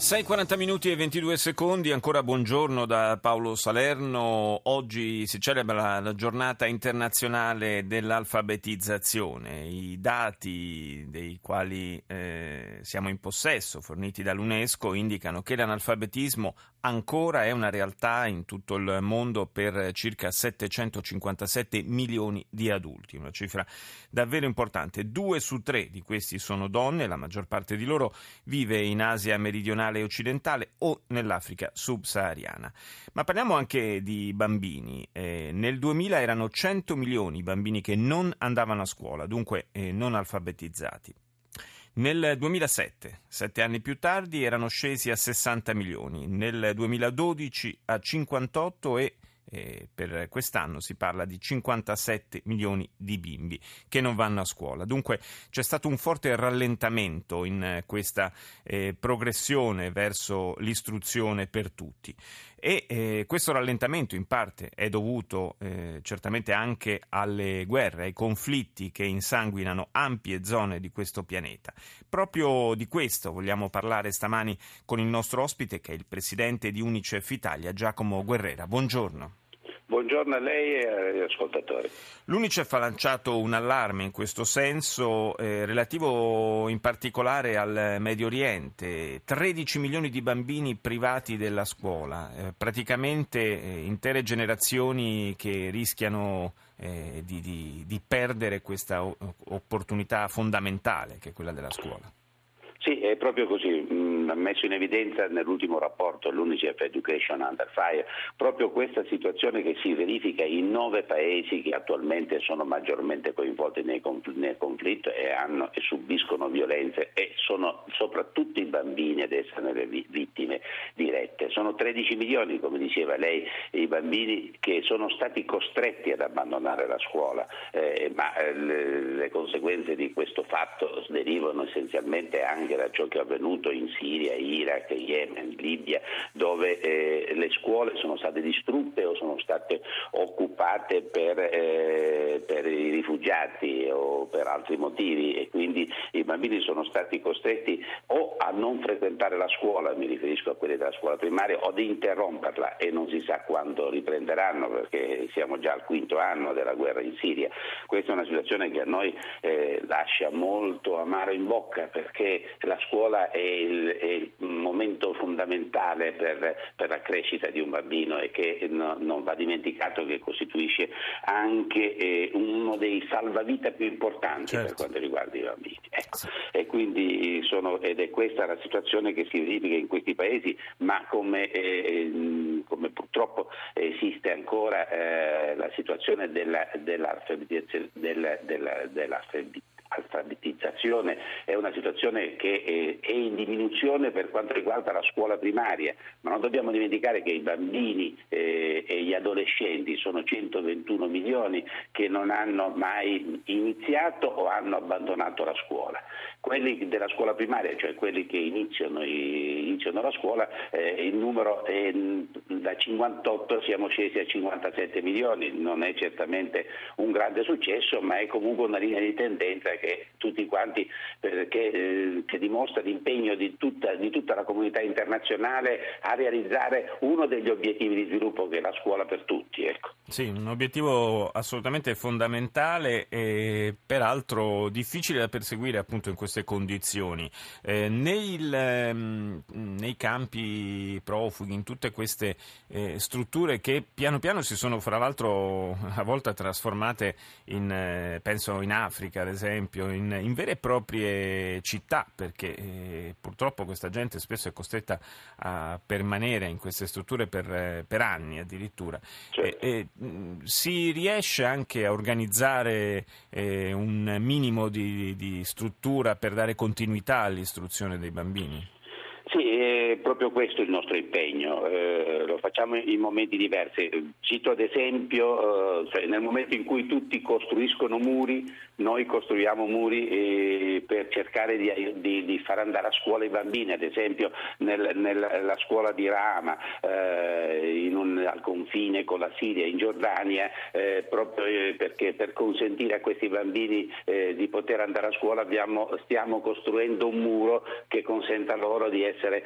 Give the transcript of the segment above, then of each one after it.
6.40 minuti e 22 secondi, ancora buongiorno da Paolo Salerno. Oggi si celebra la giornata internazionale dell'alfabetizzazione. I dati dei quali eh, siamo in possesso, forniti dall'UNESCO, indicano che l'analfabetismo ancora è una realtà in tutto il mondo per circa 757 milioni di adulti, una cifra davvero importante. Due su tre di questi sono donne, la maggior parte di loro vive in Asia meridionale e occidentale o nell'Africa subsahariana. Ma parliamo anche di bambini. Eh, nel 2000 erano 100 milioni i bambini che non andavano a scuola, dunque eh, non alfabetizzati. Nel 2007, sette anni più tardi, erano scesi a 60 milioni, nel 2012 a 58 e eh, per quest'anno si parla di 57 milioni di bimbi che non vanno a scuola. Dunque c'è stato un forte rallentamento in questa eh, progressione verso l'istruzione per tutti. E eh, questo rallentamento in parte è dovuto eh, certamente anche alle guerre, ai conflitti che insanguinano ampie zone di questo pianeta. Proprio di questo vogliamo parlare stamani con il nostro ospite che è il presidente di Unicef Italia, Giacomo Guerrera. Buongiorno. Buongiorno a lei e agli ascoltatori. L'Unicef ha lanciato un allarme in questo senso eh, relativo in particolare al Medio Oriente. 13 milioni di bambini privati della scuola, eh, praticamente eh, intere generazioni che rischiano eh, di, di, di perdere questa opportunità fondamentale che è quella della scuola. Sì, è proprio così, messo in evidenza nell'ultimo rapporto l'UNICEF Education Under Fire proprio questa situazione che si verifica in nove paesi che attualmente sono maggiormente coinvolti nel conflitto e, hanno, e subiscono violenze e sono soprattutto i bambini ad essere le vittime dirette. Sono 13 milioni, come diceva lei, i bambini che sono stati costretti ad abbandonare la scuola, eh, ma eh, le, le conseguenze di questo fatto derivano essenzialmente anche anche da ciò che è avvenuto in Siria, Iraq, Yemen, Libia, dove eh, le scuole sono state distrutte o sono state occupate per, eh, rifugiati o per altri motivi e quindi i bambini sono stati costretti o a non frequentare la scuola, mi riferisco a quelli della scuola primaria, o ad interromperla e non si sa quando riprenderanno perché siamo già al quinto anno della guerra in Siria. Questa è una situazione che a noi eh, lascia molto amaro in bocca perché la scuola è il, è il momento fondamentale per, per, la crescita di un bambino e che no, non va dimenticato che costituisce anche eh, uno dei salvavita più importanti certo. per quanto riguarda i bambini. Ecco. E quindi sono, ed è questa la situazione che si verifica in questi paesi, ma come, eh, come purtroppo esiste ancora eh, la situazione della, dell'alfabetizzazione, della, della, dell'alfabetizzazione alfabetizzazione è una situazione che è in diminuzione per quanto riguarda la scuola primaria, ma non dobbiamo dimenticare che i bambini eh, e gli adolescenti sono 121 milioni che non hanno mai iniziato o hanno abbandonato la scuola. Quelli della scuola primaria, cioè quelli che iniziano, iniziano la scuola, eh, il numero è da 58 siamo scesi a 57 milioni, non è certamente un grande successo, ma è comunque una linea di tendenza che tutti quanti, perché, eh, che dimostra l'impegno di tutta, di tutta, la comunità internazionale a realizzare uno degli obiettivi di sviluppo che è la scuola per tutti. Ecco. Sì, un obiettivo assolutamente fondamentale e peraltro difficile da perseguire appunto in queste condizioni. Eh, nel, ehm, nei campi profughi, in tutte queste eh, strutture che piano piano si sono fra l'altro a volte trasformate in, eh, penso in Africa ad esempio, in, in vere e proprie città, perché eh, purtroppo questa gente spesso è costretta a permanere in queste strutture per, eh, per anni addirittura. Certo. E, mh, si riesce anche a organizzare un minimo di, di struttura per dare continuità all'istruzione dei bambini? Proprio questo il nostro impegno, eh, lo facciamo in momenti diversi. Cito ad esempio, eh, cioè nel momento in cui tutti costruiscono muri, noi costruiamo muri eh, per cercare di, di, di, far andare a scuola i bambini, ad esempio nel, nella scuola di Rama, eh, un, al confine con la Siria, in Giordania, eh, proprio eh, perché per consentire a questi bambini di poter andare a scuola abbiamo, stiamo costruendo un muro che consenta loro di essere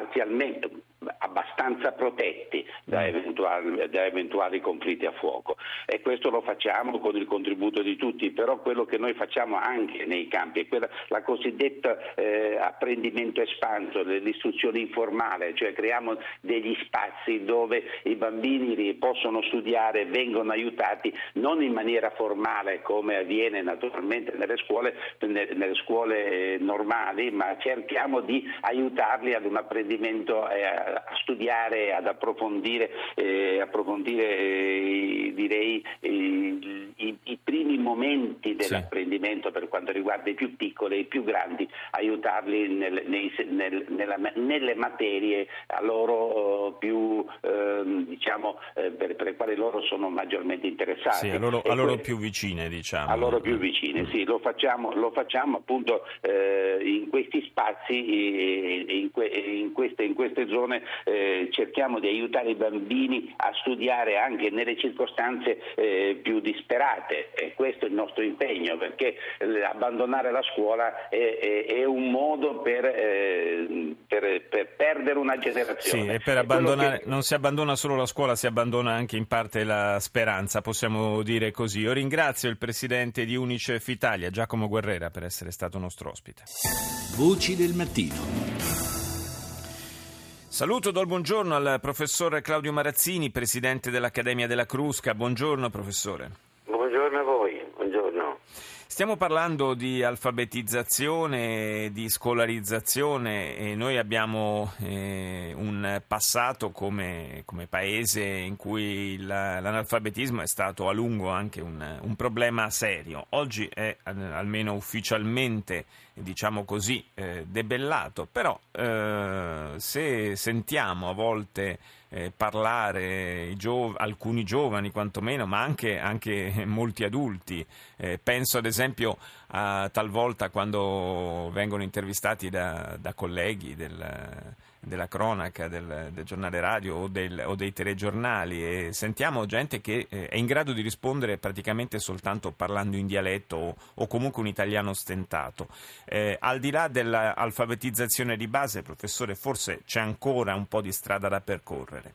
parzialmente abbastanza protetti da mm. eventuali, da eventuali, conflitti a fuoco e questo lo facciamo con il contributo di tutti, però quello che noi facciamo anche nei campi è quella, la cosiddetta eh, apprendimento espanso, l'istruzione informale, cioè creiamo degli spazi dove i bambini possono studiare, vengono aiutati non in maniera formale come avviene naturalmente nelle scuole, nelle scuole normali, ma cerchiamo di aiutarli ad un apprendimento eh, a studiare, ad approfondire, eh, approfondire eh, direi, i, i, i, primi momenti dell'apprendimento sì. per quanto riguarda i più piccoli e i più grandi, aiutarli nel, nei, nel, nella, nelle materie a loro uh, più, uh, diciamo, uh, per, per, le quali loro sono maggiormente interessati. Sì, a loro, a loro que- più vicine, diciamo. A loro più vicine, sì, lo facciamo, lo facciamo appunto eh, in questi spazi, in, que- in, queste, in queste zone eh, cerchiamo di aiutare i bambini a studiare anche nelle circostanze eh, più disperate e questo è il nostro impegno perché eh, abbandonare la scuola è, è, è un modo per, eh, per, per, perdere una generazione. Sì, e per abbandonare, che... non si abbandona solo la scuola, si abbandona anche in parte la speranza, possiamo dire così. Io ringrazio il presidente di Unicef Italia, Giacomo Guerrera, per essere stato nostro ospite. Voci del mattino. Saluto, do il buongiorno al professor Claudio Marazzini, presidente dell'Accademia della Crusca. Buongiorno professore. Buongiorno a voi, buongiorno. Stiamo parlando di alfabetizzazione, di scolarizzazione e noi abbiamo eh, un passato come, come, paese in cui la, l'analfabetismo è stato a lungo anche un, un problema serio. Oggi è almeno ufficialmente diciamo così, eh, debellato, però eh, se sentiamo a volte eh, parlare giov- alcuni giovani quantomeno, ma anche, anche molti adulti, eh, penso ad esempio a talvolta quando vengono intervistati da, da colleghi del della cronaca del, del giornale radio o, del, o, dei telegiornali e sentiamo gente che eh, è in grado di rispondere praticamente soltanto parlando in dialetto o, o comunque un italiano stentato. Eh, al di là dell'alfabetizzazione di base, professore, forse c'è ancora un po' di strada da percorrere.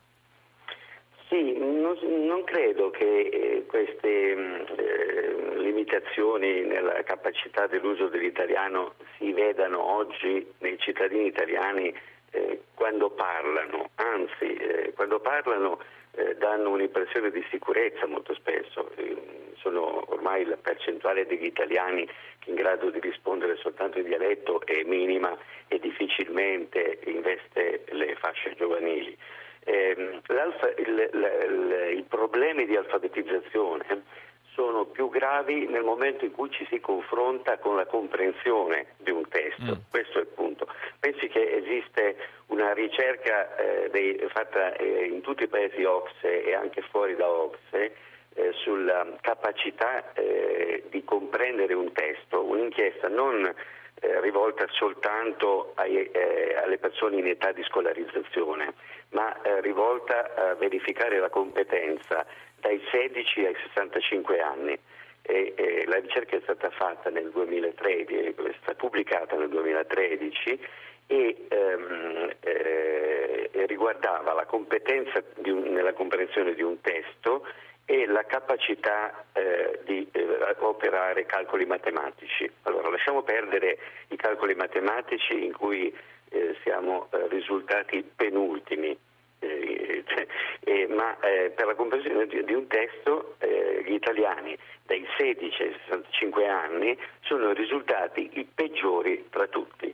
Sì, non, non credo che eh, queste mm, eh, limitazioni nella capacità dell'uso dell'italiano si vedano oggi nei cittadini italiani eh, quando parlano, anzi eh, quando parlano eh, danno un'impressione di sicurezza molto spesso, eh, sono ormai la percentuale degli italiani in grado di rispondere soltanto in dialetto è minima e difficilmente investe le fasce giovanili. Eh, il, il, i problemi di alfabetizzazione sono più gravi nel momento in cui ci si confronta con la comprensione di un testo. Mm. Questo è il punto. Pensi che esiste una ricerca eh, dei, fatta eh, in tutti i paesi OXE e anche fuori da OXE eh, sulla capacità eh, di comprendere un testo, un'inchiesta non eh, rivolta soltanto ai, eh, alle persone in età di scolarizzazione, ma rivolta a verificare la competenza dai 16 ai 65 anni. E, e la ricerca è stata fatta nel 2013, è stata pubblicata nel 2013 e ehm, eh, riguardava la competenza un, nella comprensione di un testo e la capacità eh, di eh, operare calcoli matematici. Allora, lasciamo perdere i calcoli matematici in cui eh, siamo eh, risultati penultimi eh, cioè, eh, ma eh, per la comprensione di, di un testo eh, gli italiani dai 16 ai 65 anni sono risultati i peggiori tra tutti.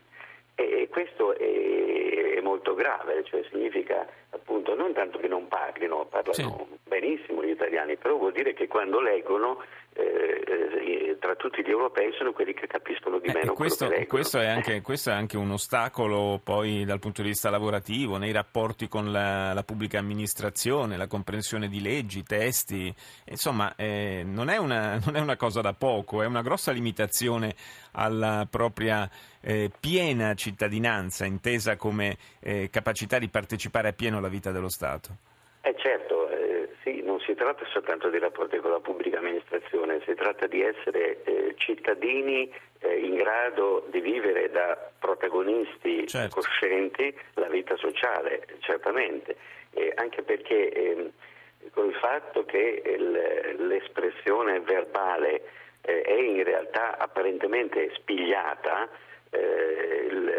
E questo è, è molto grave, cioè significa appunto non tanto che non parlino, parlano sì benissimo gli italiani, però vuol dire che quando leggono eh, eh, tra tutti gli europei sono quelli che capiscono di eh, meno questo, quello che questo è, anche, questo è anche un ostacolo poi dal punto di vista lavorativo, nei rapporti con la, la pubblica amministrazione, la comprensione di leggi, testi, insomma eh, non, è una, non, è una, cosa da poco, è una grossa limitazione alla propria eh, piena cittadinanza, intesa come eh, capacità di partecipare appieno alla vita dello Stato. Eh certo, tratta soltanto di rapporti con la pubblica amministrazione, si tratta di essere eh, cittadini eh, in grado di vivere da protagonisti certo. coscienti la vita sociale, certamente, eh, anche perché ehm, col fatto che il, l'espressione verbale eh, è in realtà apparentemente spigliata, eh, il,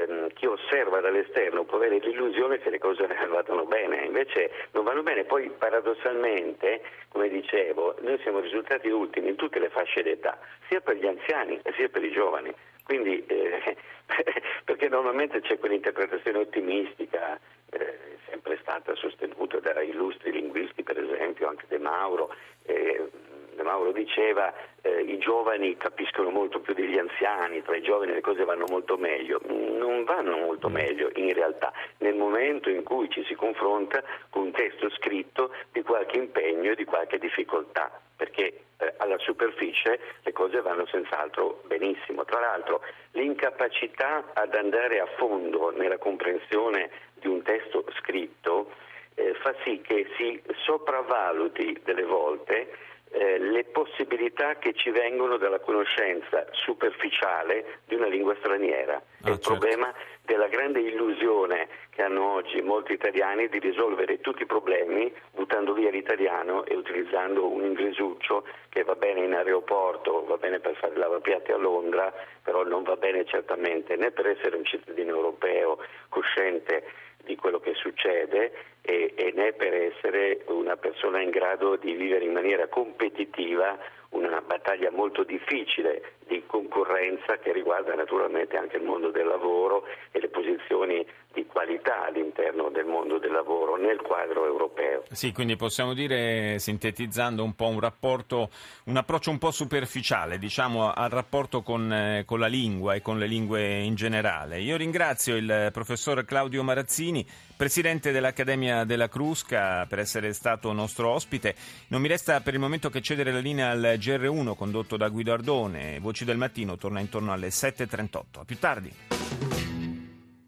chi osserva dall'esterno può avere l'illusione che le cose vadano bene, invece non vanno bene. Poi paradossalmente, come dicevo, noi siamo risultati ultimi in tutte le fasce d'età, sia per gli anziani sia per i giovani. Quindi, eh, perché normalmente c'è quell'interpretazione ottimistica, eh, sempre stata sostenuta da illustri linguisti, per esempio, anche De Mauro. Eh, De Mauro diceva eh, i giovani capiscono molto più degli anziani, tra i giovani le cose vanno molto meglio. Non vanno molto meglio in realtà nel momento in cui ci si confronta con un testo scritto di qualche impegno e di qualche difficoltà, perché eh, alla superficie le cose vanno senz'altro benissimo. Tra l'altro l'incapacità ad andare a fondo nella comprensione di un testo scritto eh, fa sì che si sopravvaluti delle volte eh, le possibilità che ci vengono dalla conoscenza superficiale di una lingua straniera. Ah, è il certo. problema della grande illusione che hanno oggi molti italiani di risolvere tutti i problemi buttando via l'italiano e utilizzando un inglesuccio che va bene in aeroporto, va bene per fare lavapiatti a Londra, però non va bene certamente né per essere un cittadino europeo cosciente di quello che succede e, e né per essere una persona in grado di vivere in maniera competitiva una battaglia molto difficile di concorrenza che riguarda naturalmente anche il mondo del lavoro e le posizioni di qualità all'interno del mondo del lavoro nel quadro europeo. Sì, quindi possiamo dire, sintetizzando un po' un rapporto, un approccio un po' superficiale, diciamo, al rapporto con, eh, con la lingua e con le lingue in generale. Io ringrazio il professor Claudio Marazzini, presidente dell'Accademia della Crusca, per essere stato nostro ospite. Non mi resta per il momento che cedere la linea al GR1 condotto da Guido Ardone. Voci del mattino torna intorno alle 7.38. A più tardi.